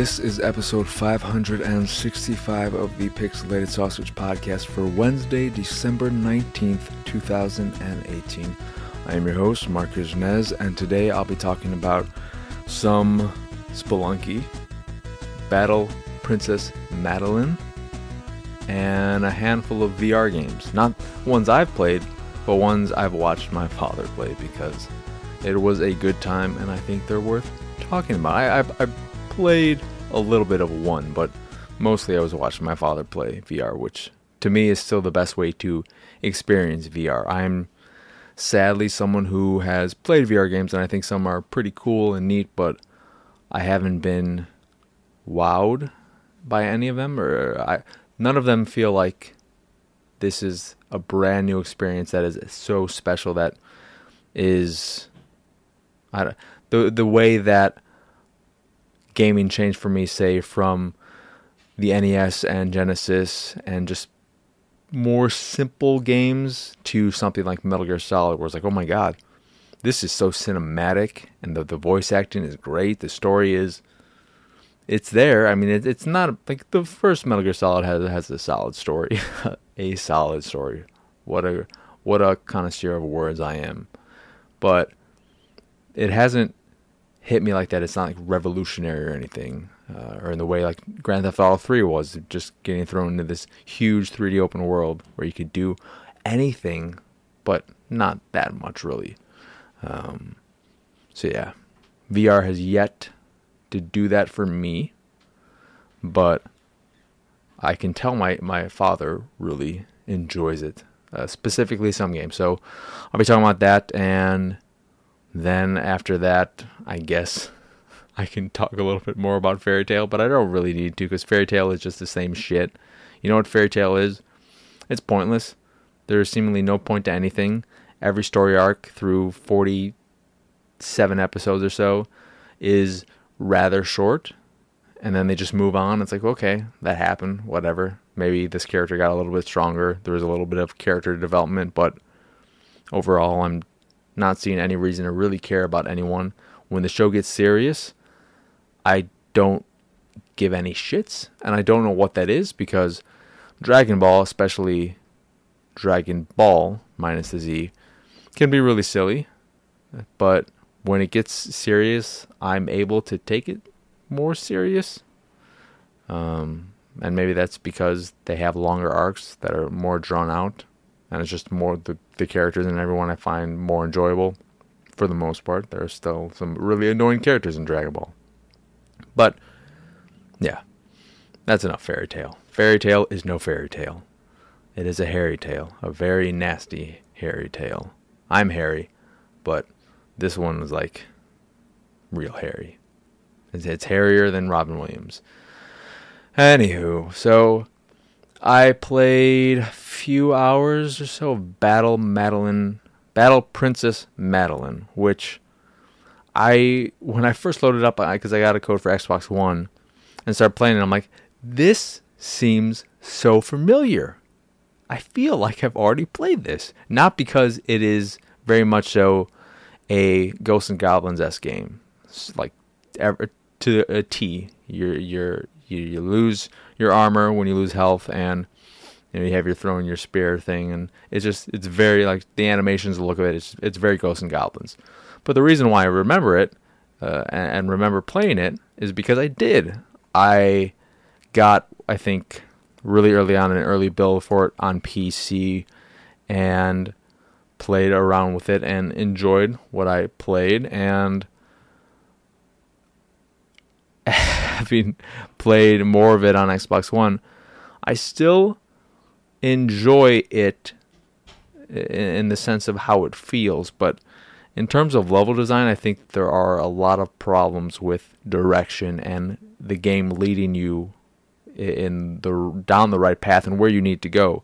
This is episode 565 of the Pixelated Sausage Podcast for Wednesday, December 19th, 2018. I am your host, Marcus Nez, and today I'll be talking about some Spelunky, Battle Princess Madelyn, and a handful of VR games. Not ones I've played, but ones I've watched my father play because it was a good time and I think they're worth talking about. I, I, I played a little bit of one, but mostly I was watching my father play VR, which to me is still the best way to experience VR. I'm sadly someone who has played VR games and I think some are pretty cool and neat, but I haven't been wowed by any of them or I none of them feel like this is a brand new experience that is so special that is I the the way that gaming changed for me say from the NES and Genesis and just more simple games to something like Metal Gear Solid where it's like oh my god this is so cinematic and the the voice acting is great the story is it's there. I mean, it, it's not like the first Metal Gear Solid has has a solid story, a solid story. What a what a connoisseur of words I am, but it hasn't hit me like that. It's not like revolutionary or anything, uh, or in the way like Grand Theft Auto 3 was, just getting thrown into this huge 3D open world where you could do anything, but not that much really. Um, so yeah, VR has yet to do that for me, but I can tell my, my father really enjoys it, uh, specifically some games. So I'll be talking about that, and then after that, I guess I can talk a little bit more about Fairy Tail, but I don't really need to because Fairy Tail is just the same shit. You know what Fairy Tail is? It's pointless. There's seemingly no point to anything. Every story arc through 47 episodes or so is rather short and then they just move on. It's like, okay, that happened, whatever. Maybe this character got a little bit stronger. There was a little bit of character development, but overall, I'm not seeing any reason to really care about anyone. When the show gets serious, I don't give any shits, and I don't know what that is because Dragon Ball, especially Dragon Ball minus the Z, can be really silly, but when it gets serious, I'm able to take it more serious. Um, and maybe that's because they have longer arcs that are more drawn out, and it's just more the the characters and everyone I find more enjoyable. For the most part, there are still some really annoying characters in Dragon Ball, but yeah, that's enough Fairy Tail. Fairy Tail is no fairy tale. It is a hairy tale, a very nasty hairy tale. I'm hairy, but this one was like real hairy. It's, it's hairier than Robin Williams. Anywho, so I played a few hours or so of Battle Madelyn, Battle Princess Madelyn, which I when I first loaded up because I, I got a code for Xbox One and started playing it, I'm like, this seems so familiar. I feel like I've already played this, not because it is very much so a Ghosts and Goblins s game, it's like to a T. You're you're you, you lose your armor when you lose health, and you know you have your throwing your spear thing, and it's just it's very like the animations, the look of it, it's it's very Ghosts and Goblins. But the reason why I remember it uh, and, and remember playing it is because I did. I got I think really early on an early build for it on PC, and played around with it and enjoyed what I played and having played more of it on Xbox One, I still enjoy it in the sense of how it feels, but in terms of level design, I think there are a lot of problems with direction and the game leading you in the down the right path and where you need to go.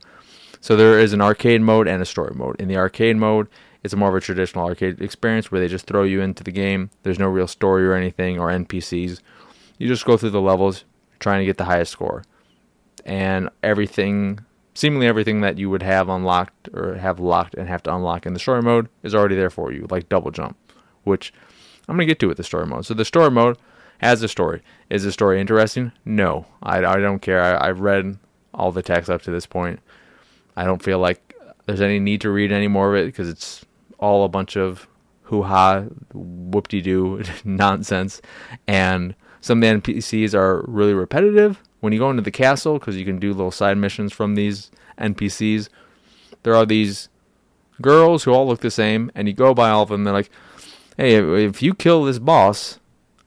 So there is an arcade mode and a story mode. In the arcade mode, it's more of a traditional arcade experience where they just throw you into the game. There's no real story or anything or NPCs. You just go through the levels trying to get the highest score. And everything, seemingly everything that you would have unlocked or have locked and have to unlock in the story mode is already there for you, like double jump, which I'm going to get to with the story mode. So the story mode has a story. Is the story interesting? No, I, I don't care. I, I've read all the text up to this point. I don't feel like there's any need to read any more of it because it's all a bunch of hoo ha, whoop de doo nonsense. And some of the NPCs are really repetitive. When you go into the castle, because you can do little side missions from these NPCs, there are these girls who all look the same, and you go by all of them. They're like, "Hey, if you kill this boss,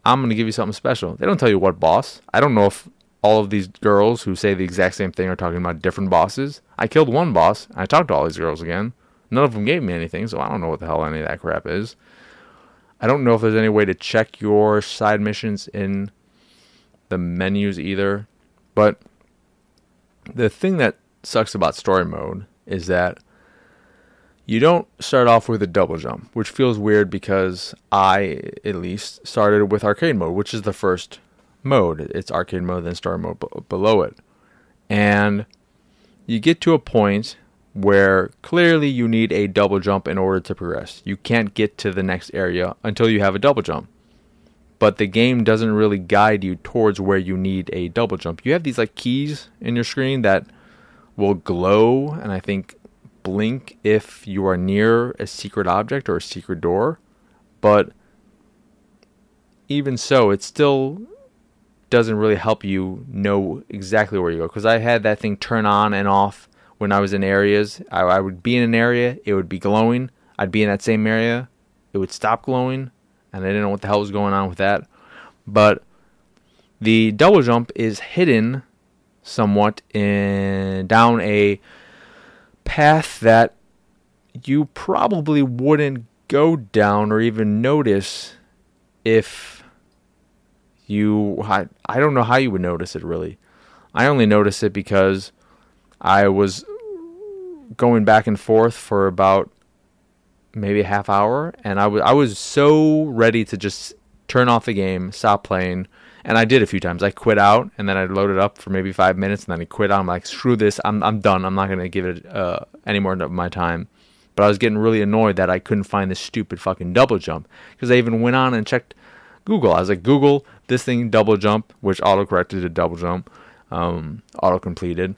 I'm gonna give you something special." They don't tell you what boss. I don't know if all of these girls who say the exact same thing are talking about different bosses. I killed one boss. I talked to all these girls again. None of them gave me anything, so I don't know what the hell any of that crap is. I don't know if there's any way to check your side missions in the menus either. But the thing that sucks about story mode is that you don't start off with a double jump, which feels weird because I, at least, started with arcade mode, which is the first mode. It's arcade mode, then story mode b- below it. And you get to a point where clearly you need a double jump in order to progress. You can't get to the next area until you have a double jump. But the game doesn't really guide you towards where you need a double jump. You have these like keys in your screen that will glow and I think blink if you are near a secret object or a secret door. But even so, it still doesn't really help you know exactly where you go. Because I had that thing turn on and off when I was in areas. I, I would be in an area, it would be glowing. I'd be in that same area, it would stop glowing, and I didn't know what the hell was going on with that. But the double jump is hidden somewhat in down a path that you probably wouldn't go down or even notice if you I, I don't know how you would notice it really. I only notice it because I was going back and forth for about maybe a half hour, and I was I was so ready to just turn off the game, stop playing, and I did a few times. I quit out, and then I loaded up for maybe five minutes, and then I quit out. I'm like, screw this, I'm I'm done. I'm not gonna give it uh, any more of my time. But I was getting really annoyed that I couldn't find this stupid fucking double jump because I even went on and checked Google. I was like, Google this thing double jump, which auto corrected to double jump, um, auto completed.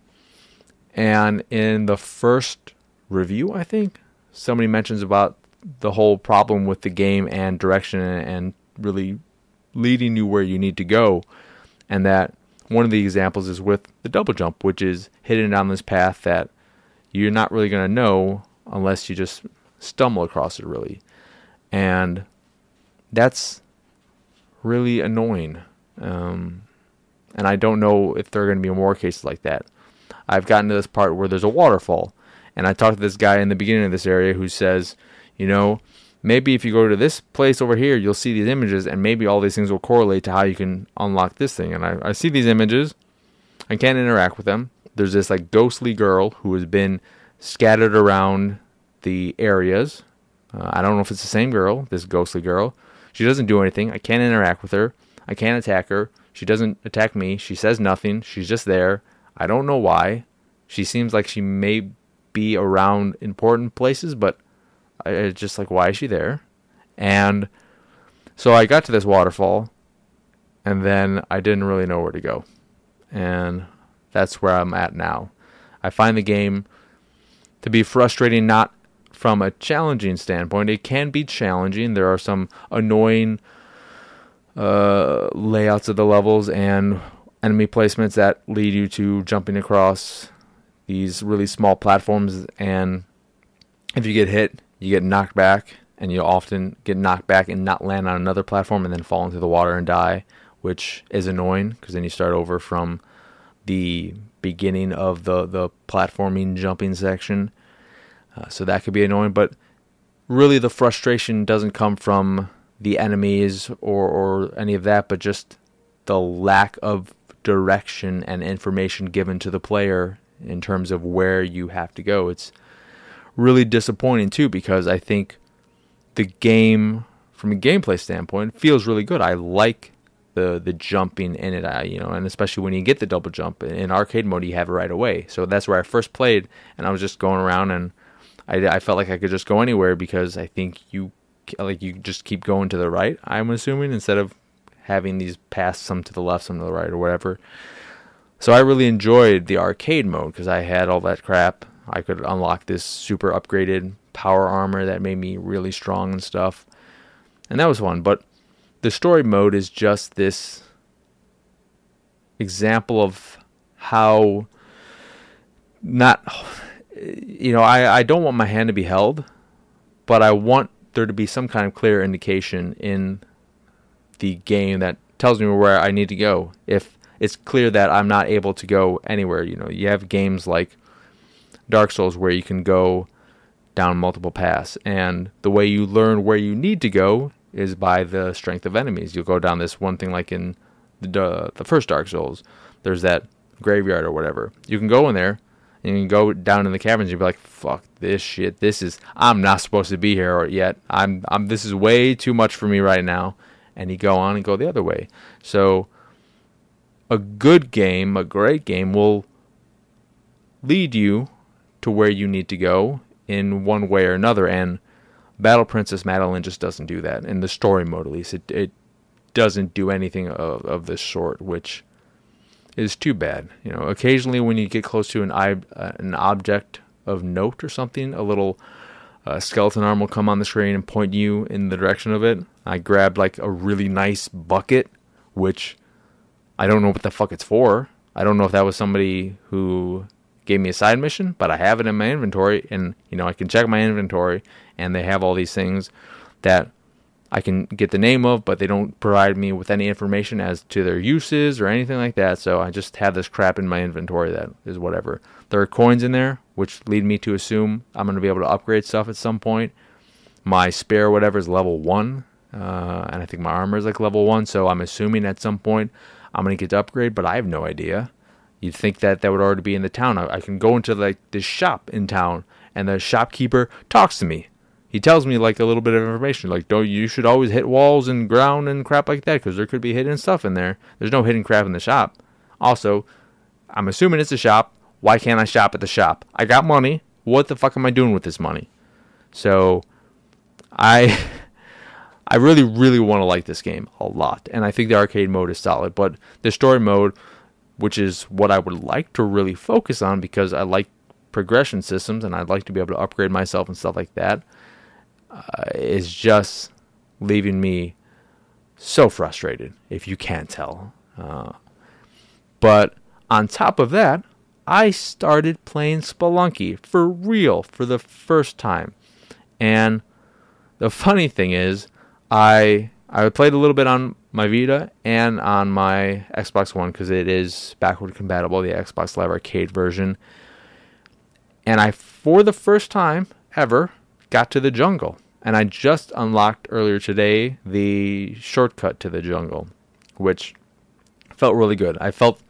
And in the first review, I think somebody mentions about the whole problem with the game and direction and really leading you where you need to go. And that one of the examples is with the double jump, which is hidden down this path that you're not really going to know unless you just stumble across it, really. And that's really annoying. Um, and I don't know if there are going to be more cases like that. I've gotten to this part where there's a waterfall, and I talked to this guy in the beginning of this area who says, you know, maybe if you go to this place over here, you'll see these images, and maybe all these things will correlate to how you can unlock this thing. And I, I see these images, I can't interact with them. There's this like ghostly girl who has been scattered around the areas. Uh, I don't know if it's the same girl, this ghostly girl. She doesn't do anything. I can't interact with her. I can't attack her. She doesn't attack me. She says nothing. She's just there. I don't know why. She seems like she may be around important places, but it's just like why is she there? And so I got to this waterfall, and then I didn't really know where to go, and that's where I'm at now. I find the game to be frustrating, not from a challenging standpoint. It can be challenging. There are some annoying uh, layouts of the levels and enemy placements that lead you to jumping across these really small platforms. And if you get hit, you get knocked back, and you'll often get knocked back and not land on another platform and then fall into the water and die, which is annoying because then you start over from the beginning of the, the platforming jumping section. Uh, so that could be annoying, but really the frustration doesn't come from the enemies or, or any of that, but just the lack of direction and information given to the player in terms of where you have to go. It's really disappointing too because I think the game from a gameplay standpoint feels really good. I like the the jumping in it, I, you know, and especially when you get the double jump in arcade mode, you have it right away. So that's where I first played, and I was just going around, and I, I felt like I could just go anywhere because I think you like you just keep going to the right. I'm assuming instead of having these pass some to the left, some to the right, or whatever. So I really enjoyed the arcade mode because I had all that crap. I could unlock this super upgraded power armor that made me really strong and stuff. And that was fun. But the story mode is just this example of how not you know I, I don't want my hand to be held but i want there to be some kind of clear indication in the game that tells me where i need to go if it's clear that i'm not able to go anywhere you know you have games like dark souls where you can go down multiple paths and the way you learn where you need to go is by the strength of enemies you'll go down this one thing like in the, the first dark souls there's that graveyard or whatever. You can go in there and you can go down in the caverns and be like, fuck this shit. This is I'm not supposed to be here yet. I'm I'm this is way too much for me right now. And you go on and go the other way. So a good game, a great game will lead you to where you need to go in one way or another and Battle Princess Madelyn just doesn't do that. In the story mode at least. It it doesn't do anything of, of this sort, which is too bad. You know, occasionally when you get close to an uh, an object of note or something, a little uh, skeleton arm will come on the screen and point you in the direction of it. I grabbed like a really nice bucket, which I don't know what the fuck it's for. I don't know if that was somebody who gave me a side mission, but I have it in my inventory, and you know I can check my inventory, and they have all these things that I can get the name of, but they don't provide me with any information as to their uses or anything like that. So I just have this crap in my inventory that is whatever. There are coins in there, which lead me to assume I'm going to be able to upgrade stuff at some point. My spare whatever is level one, uh, and I think my armor is like level one. So I'm assuming at some point I'm to get to upgrade, but I have no idea. You'd think that that would already be in the town. I, I can go into like this shop in town, and the shopkeeper talks to me he tells me like a little bit of information, like don't you should always hit walls and ground and crap like that because there could be hidden stuff in there. There's no hidden crap in the shop. Also, I'm assuming it's a shop. Why can't I shop at the shop? I got money. What the fuck am I doing with this money? So, I. I really, really want to like this game a lot, and I think the arcade mode is solid. But the story mode, which is what I would like to really focus on because I like progression systems and I'd like to be able to upgrade myself and stuff like that uh, is just leaving me so frustrated, if you can't tell. Uh, but on top of that, I started playing Spelunky for real for the first time. And the funny thing is, I I played a little bit on my Vita and on my Xbox One because it is backward compatible, the Xbox Live Arcade version. And I, for the first time ever, got to the jungle. And I just unlocked earlier today the shortcut to the jungle, which felt really good. I felt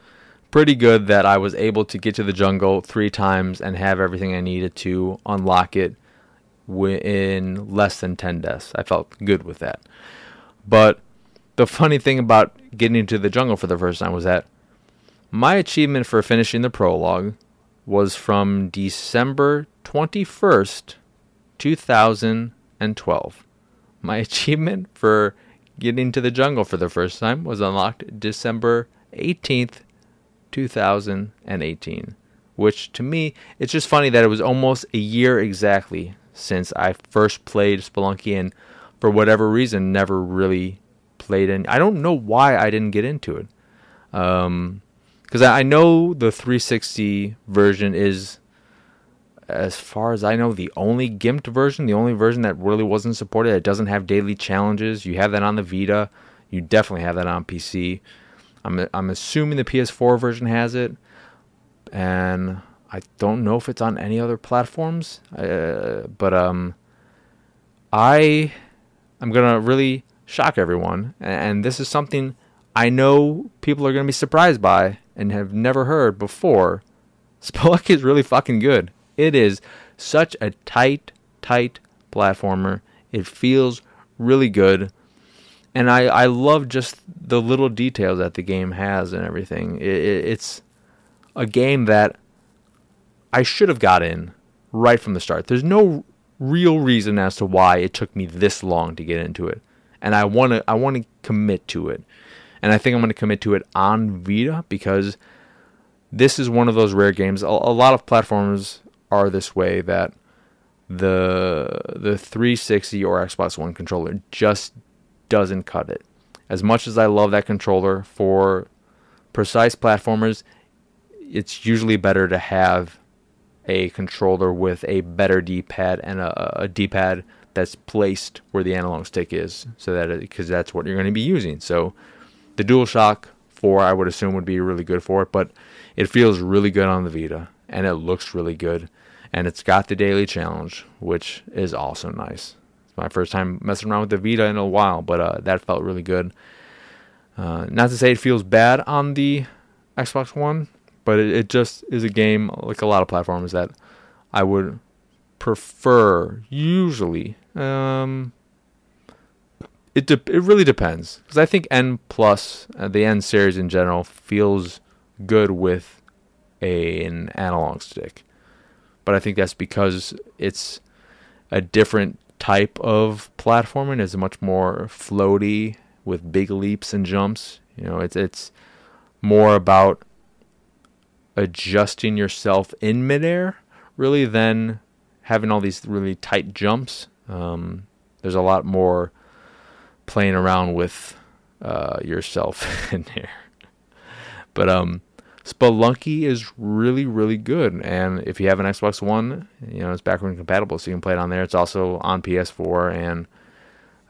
pretty good that I was able to get to the jungle three times and have everything I needed to unlock it in less than 10 deaths. I felt good with that. But the funny thing about getting into the jungle for the first time was that my achievement for finishing the prologue was from December 21st 2012. My achievement for getting to the jungle for the first time was unlocked December 18th, 2018. Which to me, it's just funny that it was almost a year exactly since I first played Spelunky and for whatever reason never really played in. I don't know why I didn't get into it. Um, because I know the 360 version is as far as I know, the only gimped version, the only version that really wasn't supported. It doesn't have daily challenges. You have that on the Vita. You definitely have that on PC. I'm I'm assuming the PS4 version has it, and I don't know if it's on any other platforms. Uh, but um, I I'm gonna really shock everyone, and this is something I know people are gonna be surprised by and have never heard before. Spelunky is really fucking good. It is such a tight, tight platformer. It feels really good. And I, I love just the little details that the game has and everything. It, it, it's a game that I should have got in right from the start. There's no real reason as to why it took me this long to get into it. and I want to I want to commit to it, and I think I'm going to commit to it on Vita because this is one of those rare games. A, a lot of platforms are this way that the the 360 or Xbox One controller just doesn't cut it. As much as I love that controller for precise platformers, it's usually better to have a controller with a better D-pad and a, a D-pad that's placed where the analog stick is, so that because that's what you're going to be using. So the DualShock 4, I would assume, would be really good for it, but it feels really good on the Vita, and it looks really good, and it's got the daily challenge, which is also nice. It's my first time messing around with the Vita in a while, but uh, that felt really good. Uh, not to say it feels bad on the Xbox One, but it, it just is a game like a lot of platforms that I would prefer usually. Um, it de- it really depends because I think N plus uh, the N series in general feels good with a, an analog stick, but I think that's because it's a different type of platforming. It's much more floaty with big leaps and jumps. You know, it's it's more about adjusting yourself in midair, really, than having all these really tight jumps. Um, there's a lot more playing around with uh, yourself in there. But um, Spelunky is really, really good. And if you have an Xbox One, you know, it's backward compatible, so you can play it on there. It's also on PS4 and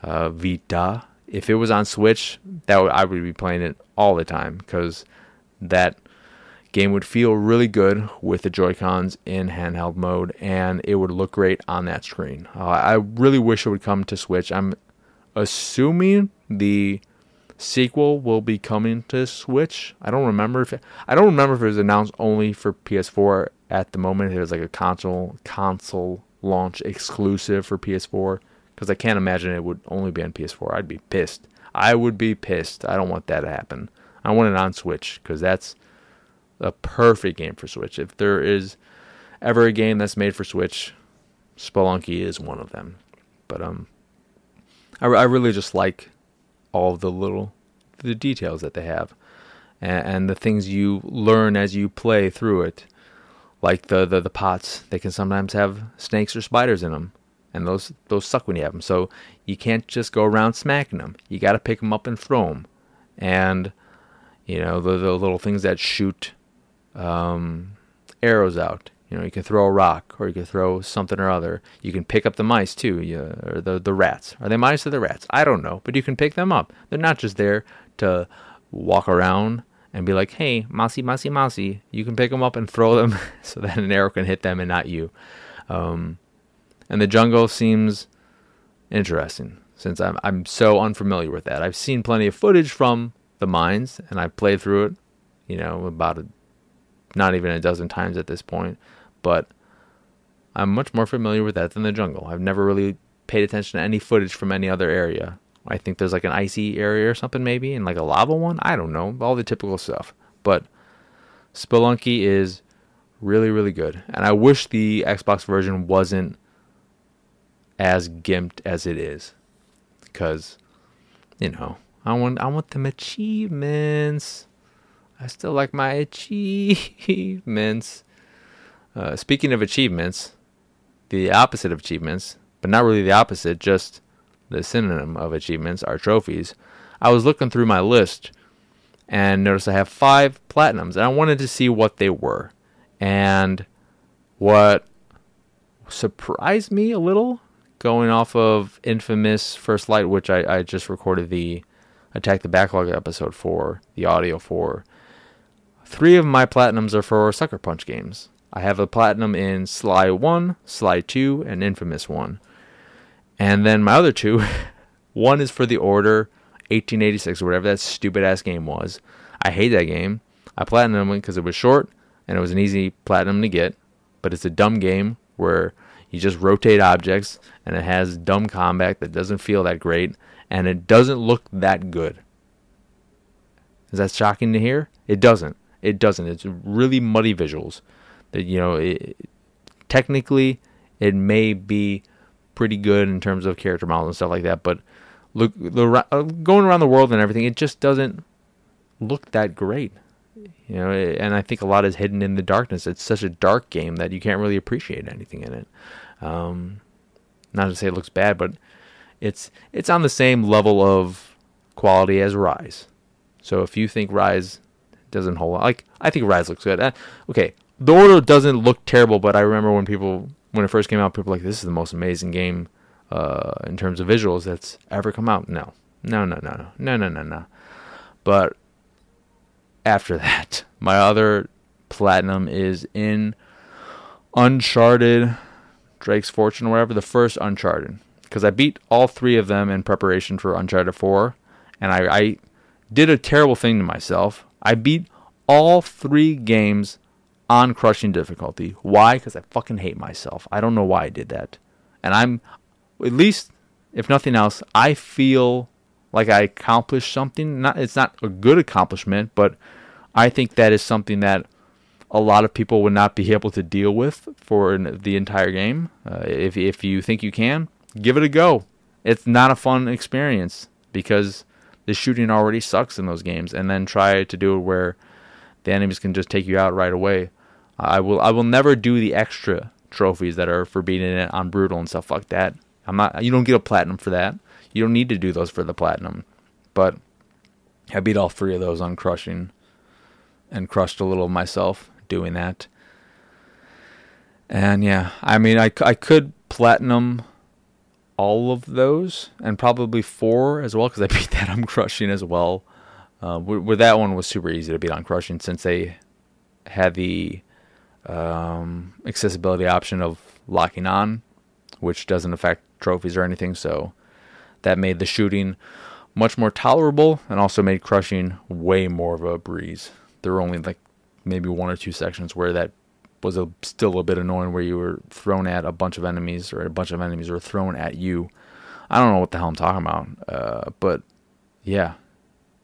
uh, Vita. If it was on Switch, that would, I would be playing it all the time because that game would feel really good with the Joy Cons in handheld mode, and it would look great on that screen. Uh, I really wish it would come to Switch. I'm assuming the sequel will be coming to Switch. I don't remember if it, I don't remember if it was announced only for PS4 at the moment. It was like a console console launch exclusive for PS4 because I can't imagine it would only be on PS4. I'd be pissed. I would be pissed. I don't want that to happen. I want it on Switch because that's a perfect game for Switch. If there is ever a game that's made for Switch, Spelunky is one of them. But um, I, I really just like all the little the details that they have and, and, the things you learn as you play through it like the, the the pots they can sometimes have snakes or spiders in them and those those suck when you have them so you can't just go around smacking them you got to pick them up and throw them and you know the, the little things that shoot um, arrows out you know, you can throw a rock or you can throw something or other. You can pick up the mice too, you, or the the rats. Are they mice or the rats? I don't know, but you can pick them up. They're not just there to walk around and be like, "Hey, mousy, mousy, mousy." You can pick them up and throw them so that an arrow can hit them and not you. Um, and the jungle seems interesting since I'm I'm so unfamiliar with that. I've seen plenty of footage from the mines and I've played through it, you know, about a, not even a dozen times at this point but I'm much more familiar with that than the jungle. I've never really paid attention to any footage from any other area. I think there's like an icy area or something maybe, and like a lava one. I don't know, all the typical stuff. But Spelunky is really, really good, and I wish the Xbox version wasn't as gimped as it is, because you know I want I want them achievements. I still like my achievements. Uh, speaking of achievements, the opposite of achievements, but not really the opposite, just the synonym of achievements are trophies. I was looking through my list and noticed I have five platinums, and I wanted to see what they were. And what surprised me a little, going off of Infamous First Light, which I, I just recorded the Attack the Backlog episode for, the audio for, three of my platinums are for Sucker Punch games. I have a platinum in Sly 1, Sly 2, and Infamous 1. And then my other two, one is for The Order 1886 or whatever that stupid ass game was. I hate that game. I platinum it because it was short and it was an easy platinum to get, but it's a dumb game where you just rotate objects and it has dumb combat that doesn't feel that great and it doesn't look that good. Is that shocking to hear? It doesn't. It doesn't. It's really muddy visuals That you know, it, technically it may be pretty good in terms of character models and stuff like that, but look the uh, going around the world and everything, it just doesn't look that great. You know, and I think a lot is hidden in the darkness. It's such a dark game that you can't really appreciate anything in it. Um, not to say it looks bad, but it's it's on the same level of quality as Rise. So if you think Rise doesn't hold, like I think Rise looks good. Uh, okay, the Order doesn't look terrible, but I remember when people when it first came out, people were like this is the most amazing game uh, in terms of visuals that's ever come out. No, no, no, no, no, no, no, no. But after that, my other platinum is in Uncharted, Drake's Fortune, or whatever, the first Uncharted. Because I beat all three of them in preparation for Uncharted 4, and I, I did a terrible thing to myself. I beat all three games on crushing difficulty. Why? Because I fucking hate myself. I don't know why I did that. And I'm, at least, if nothing else, I feel like I accomplished something. Not it's not a good accomplishment, but I think that is something that a lot of people would not be able to deal with for the entire game. Uh, if if you think you can, give it a go. It's not a fun experience because the shooting already sucks in those games, and then try to do it where the enemies can just take you out right away. I will I will never do the extra trophies that are for beating it on brutal and stuff like that. I'm not. You don't get a platinum for that. You don't need to do those for the platinum. But I beat all three of those on crushing and crushed a little myself doing that. And yeah, I mean, I, I could platinum all of those and probably four as well because I beat that on crushing as well. Uh, where, that one was super easy to beat on crushing since they had the um, accessibility option of locking on, which doesn't affect trophies or anything. So that made the shooting much more tolerable and also made crushing way more of a breeze. There were only like maybe one or two sections where that was a, still a bit annoying where you were thrown at a bunch of enemies or a bunch of enemies were thrown at you. I don't know what the hell I'm talking about. Uh, but yeah,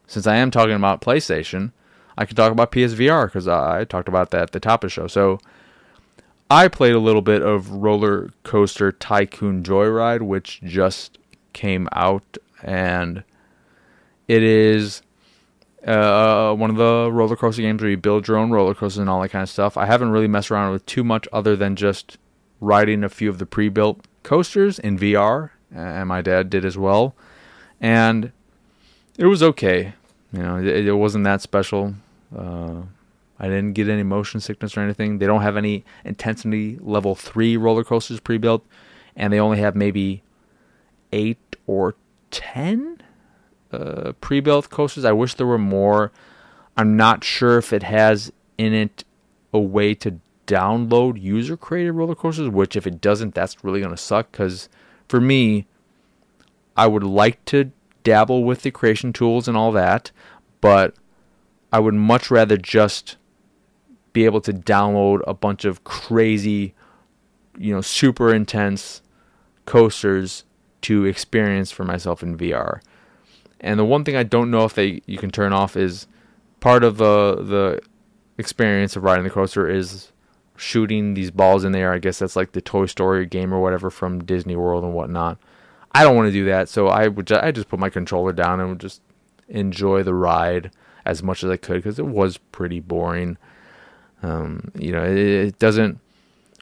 since I am talking about PlayStation, I can talk about PSVR because I, I talked about that at the top of the show. So I played a little bit of Roller Coaster Tycoon Joyride, which just came out, and it is uh, one of the roller coaster games where you build your own roller coasters and all that kind of stuff. I haven't really messed around with too much other than just riding a few of the pre-built coasters in VR, and my dad did as well, and it was okay. You know, it, it wasn't that special. Uh, I didn't get any motion sickness or anything. They don't have any intensity level three roller coasters pre-built, and they only have maybe eight or 10 uh, pre built coasters. I wish there were more. I'm not sure if it has in it a way to download user created roller coasters, which if it doesn't, that's really going to suck. Because for me, I would like to dabble with the creation tools and all that, but I would much rather just be able to download a bunch of crazy, you know, super intense coasters to experience for myself in VR. And the one thing I don't know if they you can turn off is part of the the experience of riding the coaster is shooting these balls in the air. I guess that's like the Toy Story game or whatever from Disney World and whatnot. I don't want to do that, so I would ju- I just put my controller down and would just enjoy the ride as much as I could because it was pretty boring. Um, you know, it, it doesn't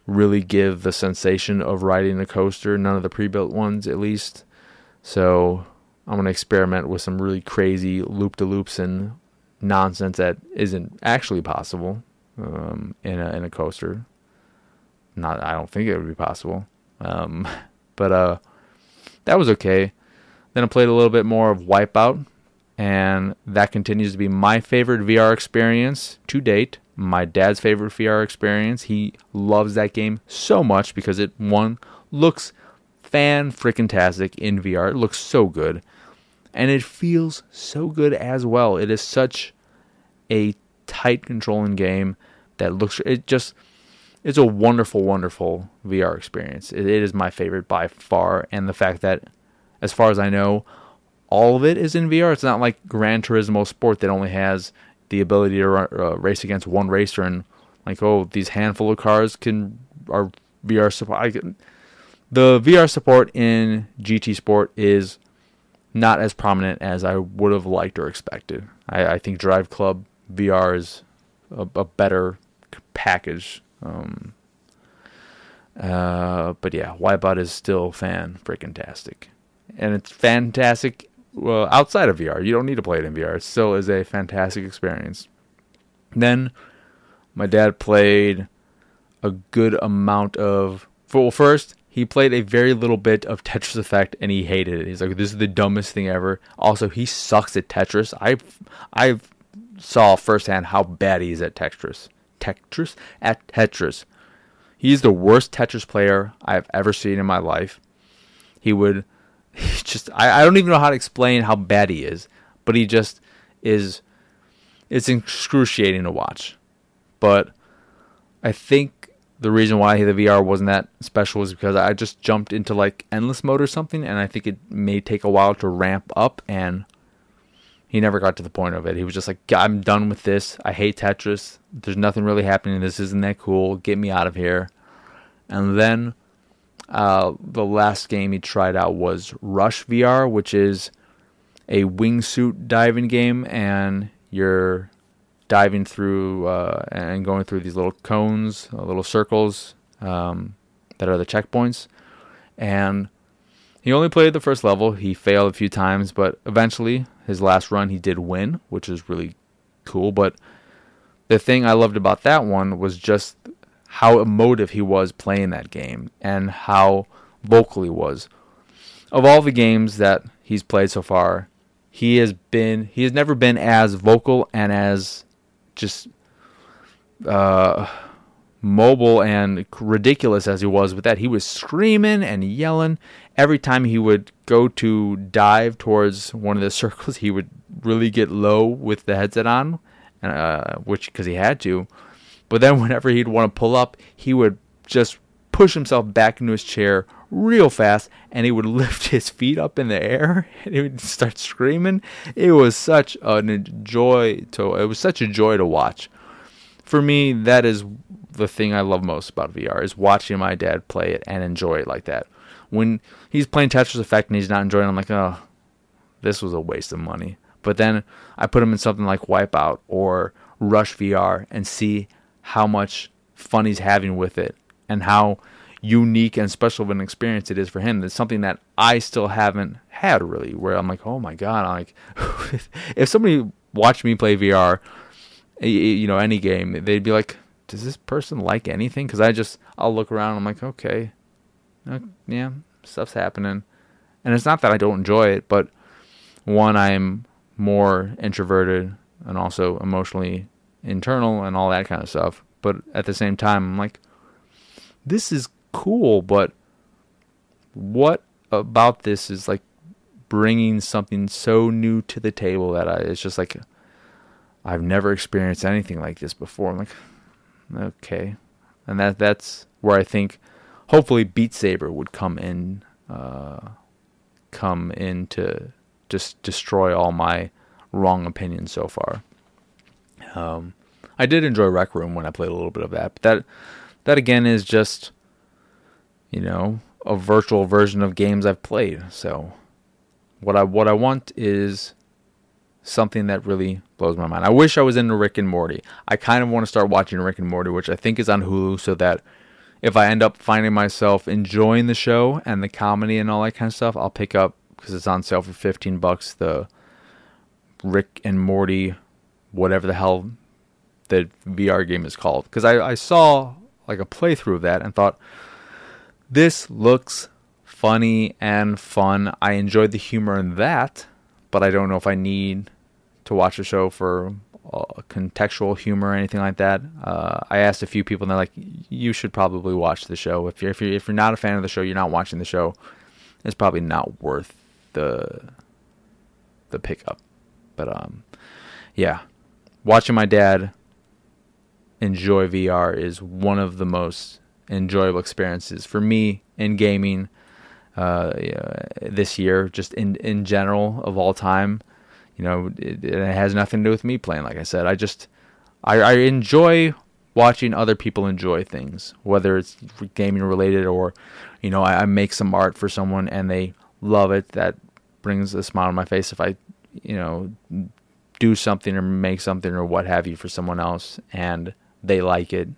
really give the sensation of riding a coaster. None of the pre-built ones, at least. So I'm gonna experiment with some really crazy loop de loops and nonsense that isn't actually possible um, in a in a coaster. Not, I don't think it would be possible. Um, but uh, that was okay. Then I played a little bit more of Wipeout, and that continues to be my favorite VR experience to date my dad's favorite VR experience. He loves that game so much because it one looks fan freaking tastic in VR. It looks so good. And it feels so good as well. It is such a tight controlling game that looks it just it's a wonderful, wonderful VR experience. it, it is my favorite by far, and the fact that, as far as I know, all of it is in VR. It's not like Gran Turismo Sport that only has the ability to uh, race against one racer and like oh these handful of cars can are VR support. Can, the VR support in GT Sport is not as prominent as I would have liked or expected. I, I think Drive Club VR is a, a better package. Um, uh, but yeah, Wipeout is still fan freaking tastic, and it's fantastic. Well, outside of VR, you don't need to play it in VR. It still is a fantastic experience. Then, my dad played a good amount of. Well, first he played a very little bit of Tetris Effect and he hated it. He's like, "This is the dumbest thing ever." Also, he sucks at Tetris. I, I saw firsthand how bad he is at Tetris. Tetris at Tetris. He's the worst Tetris player I've ever seen in my life. He would he just I, I don't even know how to explain how bad he is, but he just is it's excruciating to watch. But I think the reason why the VR wasn't that special was because I just jumped into like endless mode or something, and I think it may take a while to ramp up, and he never got to the point of it. He was just like, I'm done with this. I hate Tetris. There's nothing really happening. This isn't that cool. Get me out of here. And then uh, the last game he tried out was Rush VR, which is a wingsuit diving game, and you're diving through uh, and going through these little cones, uh, little circles um, that are the checkpoints. And he only played the first level. He failed a few times, but eventually, his last run, he did win, which is really cool. But the thing I loved about that one was just how emotive he was playing that game and how vocal he was. Of all the games that he's played so far, he has been he has never been as vocal and as just uh, mobile and ridiculous as he was with that. He was screaming and yelling every time he would go to dive towards one of the circles. He would really get low with the headset on, uh, which because he had to. But then whenever he'd want to pull up, he would just push himself back into his chair real fast and he would lift his feet up in the air and he would start screaming. It was such a joy to it was such a joy to watch. For me, that is the thing I love most about VR is watching my dad play it and enjoy it like that. When he's playing Tetris Effect and he's not enjoying it, I'm like, oh, this was a waste of money. But then I put him in something like Wipeout or Rush VR and see how much fun he's having with it and how unique and special of an experience it is for him. It's something that I still haven't had really, where I'm like, oh my god, I'm like, if somebody watched me play VR, you know, any game, they'd be like, does this person like anything? Because I just, I'll look around, and I'm like, okay, uh, yeah, stuff's happening, and it's not that I don't enjoy it, but one, I'm more introverted and also emotionally internal and all that kind of stuff. But at the same time, I'm like, this is cool, but what about this is like bringing something so new to the table that I, it's just like I've never experienced anything like this before. I'm like, okay, and that that's where I think hopefully Beat Saber would come in, uh, come in to just destroy all my wrong opinions so far. Um, I did enjoy Rec Room when I played a little bit of that, but that that again is just you know a virtual version of games I've played. So what I what I want is something that really blows my mind. I wish I was into Rick and Morty. I kind of want to start watching Rick and Morty, which I think is on Hulu, so that if I end up finding myself enjoying the show and the comedy and all that kind of stuff, I'll pick up because it's on sale for 15 bucks the Rick and Morty whatever the hell the VR game is called. Because I, I saw like a playthrough of that and thought, this looks funny and fun. I enjoyed the humor in that, but I don't know if I need to watch the show for uh, contextual humor or anything like that. Uh, I asked a few people, and they're like, "You should probably watch the show. If you're if you're if you're not a fan of the show, you're not watching the show. It's probably not worth the the pickup." But um, yeah, watching my dad enjoy VR is one of the most enjoyable experiences for me in gaming uh, this year, just in in general of all time. You know, it, it, has nothing to do with me playing. Like I said, I just I, I enjoy watching other people enjoy things, whether it's gaming related or you know I, I make some art for someone and they love it. That brings a smile on my face if I, you know, do something or make something or what have you for someone else and they like it.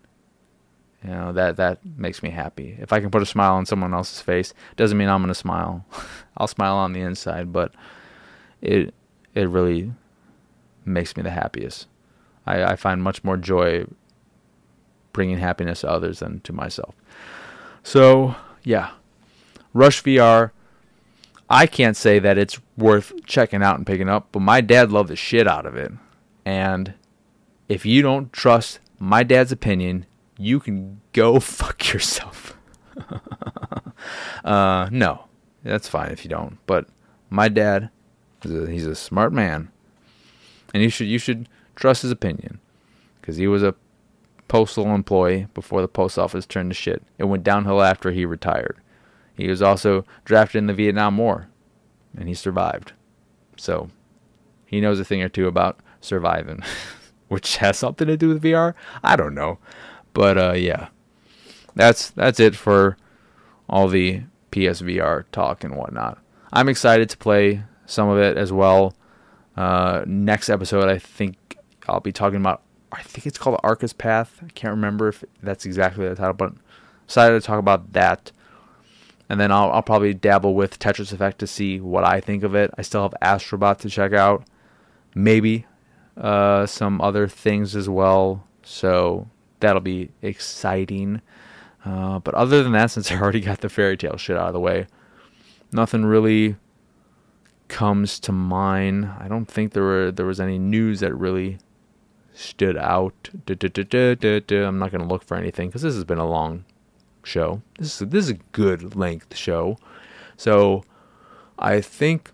You know, that that makes me happy. If I can put a smile on someone else's face, doesn't mean I'm to smile. I'll smile on the inside, but it it really makes me the happiest. I, I find much more joy bringing happiness to others than to myself. So, yeah. Rush VR I can't say that it's worth checking out and picking up, but my dad loved the shit out of it. And if you don't trust my dad's opinion, you can go fuck yourself. uh, no, that's fine if you don't. But my dad, a, he's a smart man, and you should you should trust his opinion because he was a postal employee before the post office turned to shit. It went downhill after he retired. He was also drafted in the Vietnam War, and he survived. So he knows a thing or two about surviving, which has something to do with VR. I don't know, but uh, yeah, that's that's it for all the PSVR talk and whatnot. I'm excited to play some of it as well. Uh, next episode, I think I'll be talking about. I think it's called Arca's Path. I can't remember if that's exactly the title, but excited to talk about that and then I'll, I'll probably dabble with Tetris Effect to see what I think of it. I still have Astrobot to check out, maybe uh, some other things as well. So that'll be exciting. Uh, but other than that, since I already got the Fairy Tail shit out of the way, nothing really comes to mind. I don't think there were there was any news that really stood out. I'm not to look for anything because this has been a long show. This is this is a good length show. So I think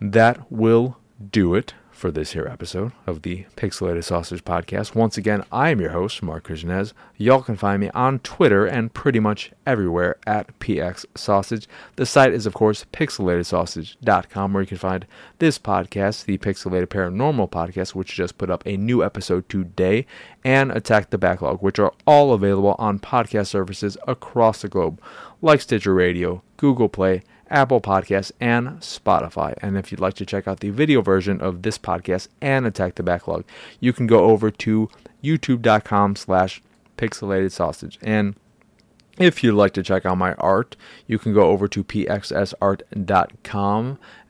that will do it for this here episode of the Pixelated Sausage Podcast. Once again, I am your host, Marc Krishnez. Y'all can find me on Twitter and pretty much everywhere at PX Sausage. The site is, of course, pixelatedsausage.com, where you can find this podcast, the Pixelated Paranormal Podcast, which just put up a new episode today, and Attack the Backlog, which are all available on podcast services across the globe, like Stitcher Radio, Google Play, Apple Podcasts, and Spotify. And if you'd like to check out the video version of this podcast and Attack the Backlog, you can go over to youtube.com slash pixelated sausage. And if you'd like to check out my art, you can go over to pxsart.com.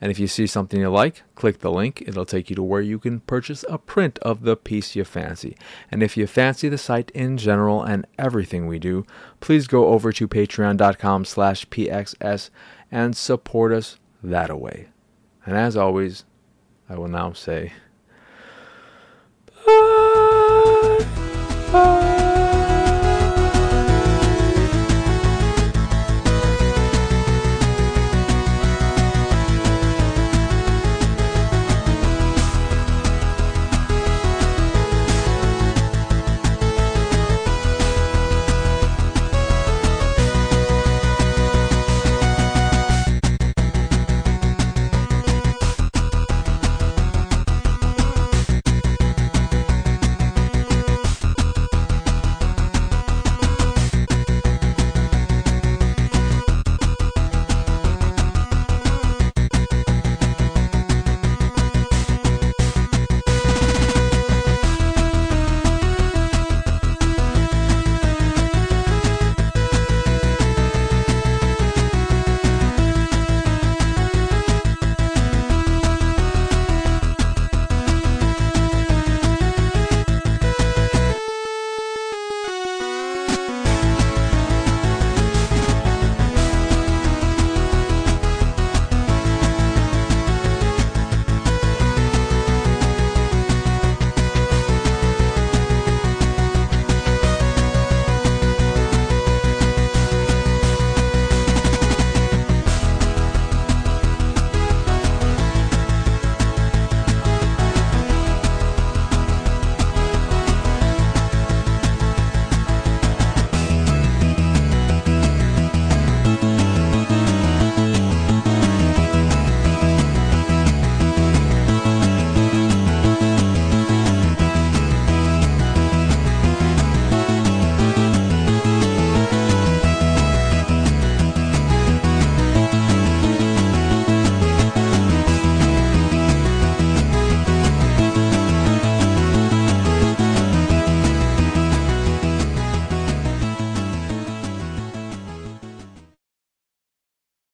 And if you see something you like, click the link. It'll take you to where you can purchase a print of the piece you fancy. And if you fancy the site in general and everything we do, please go over to patreon.com slash pxs and support us that way. And as always, I will now say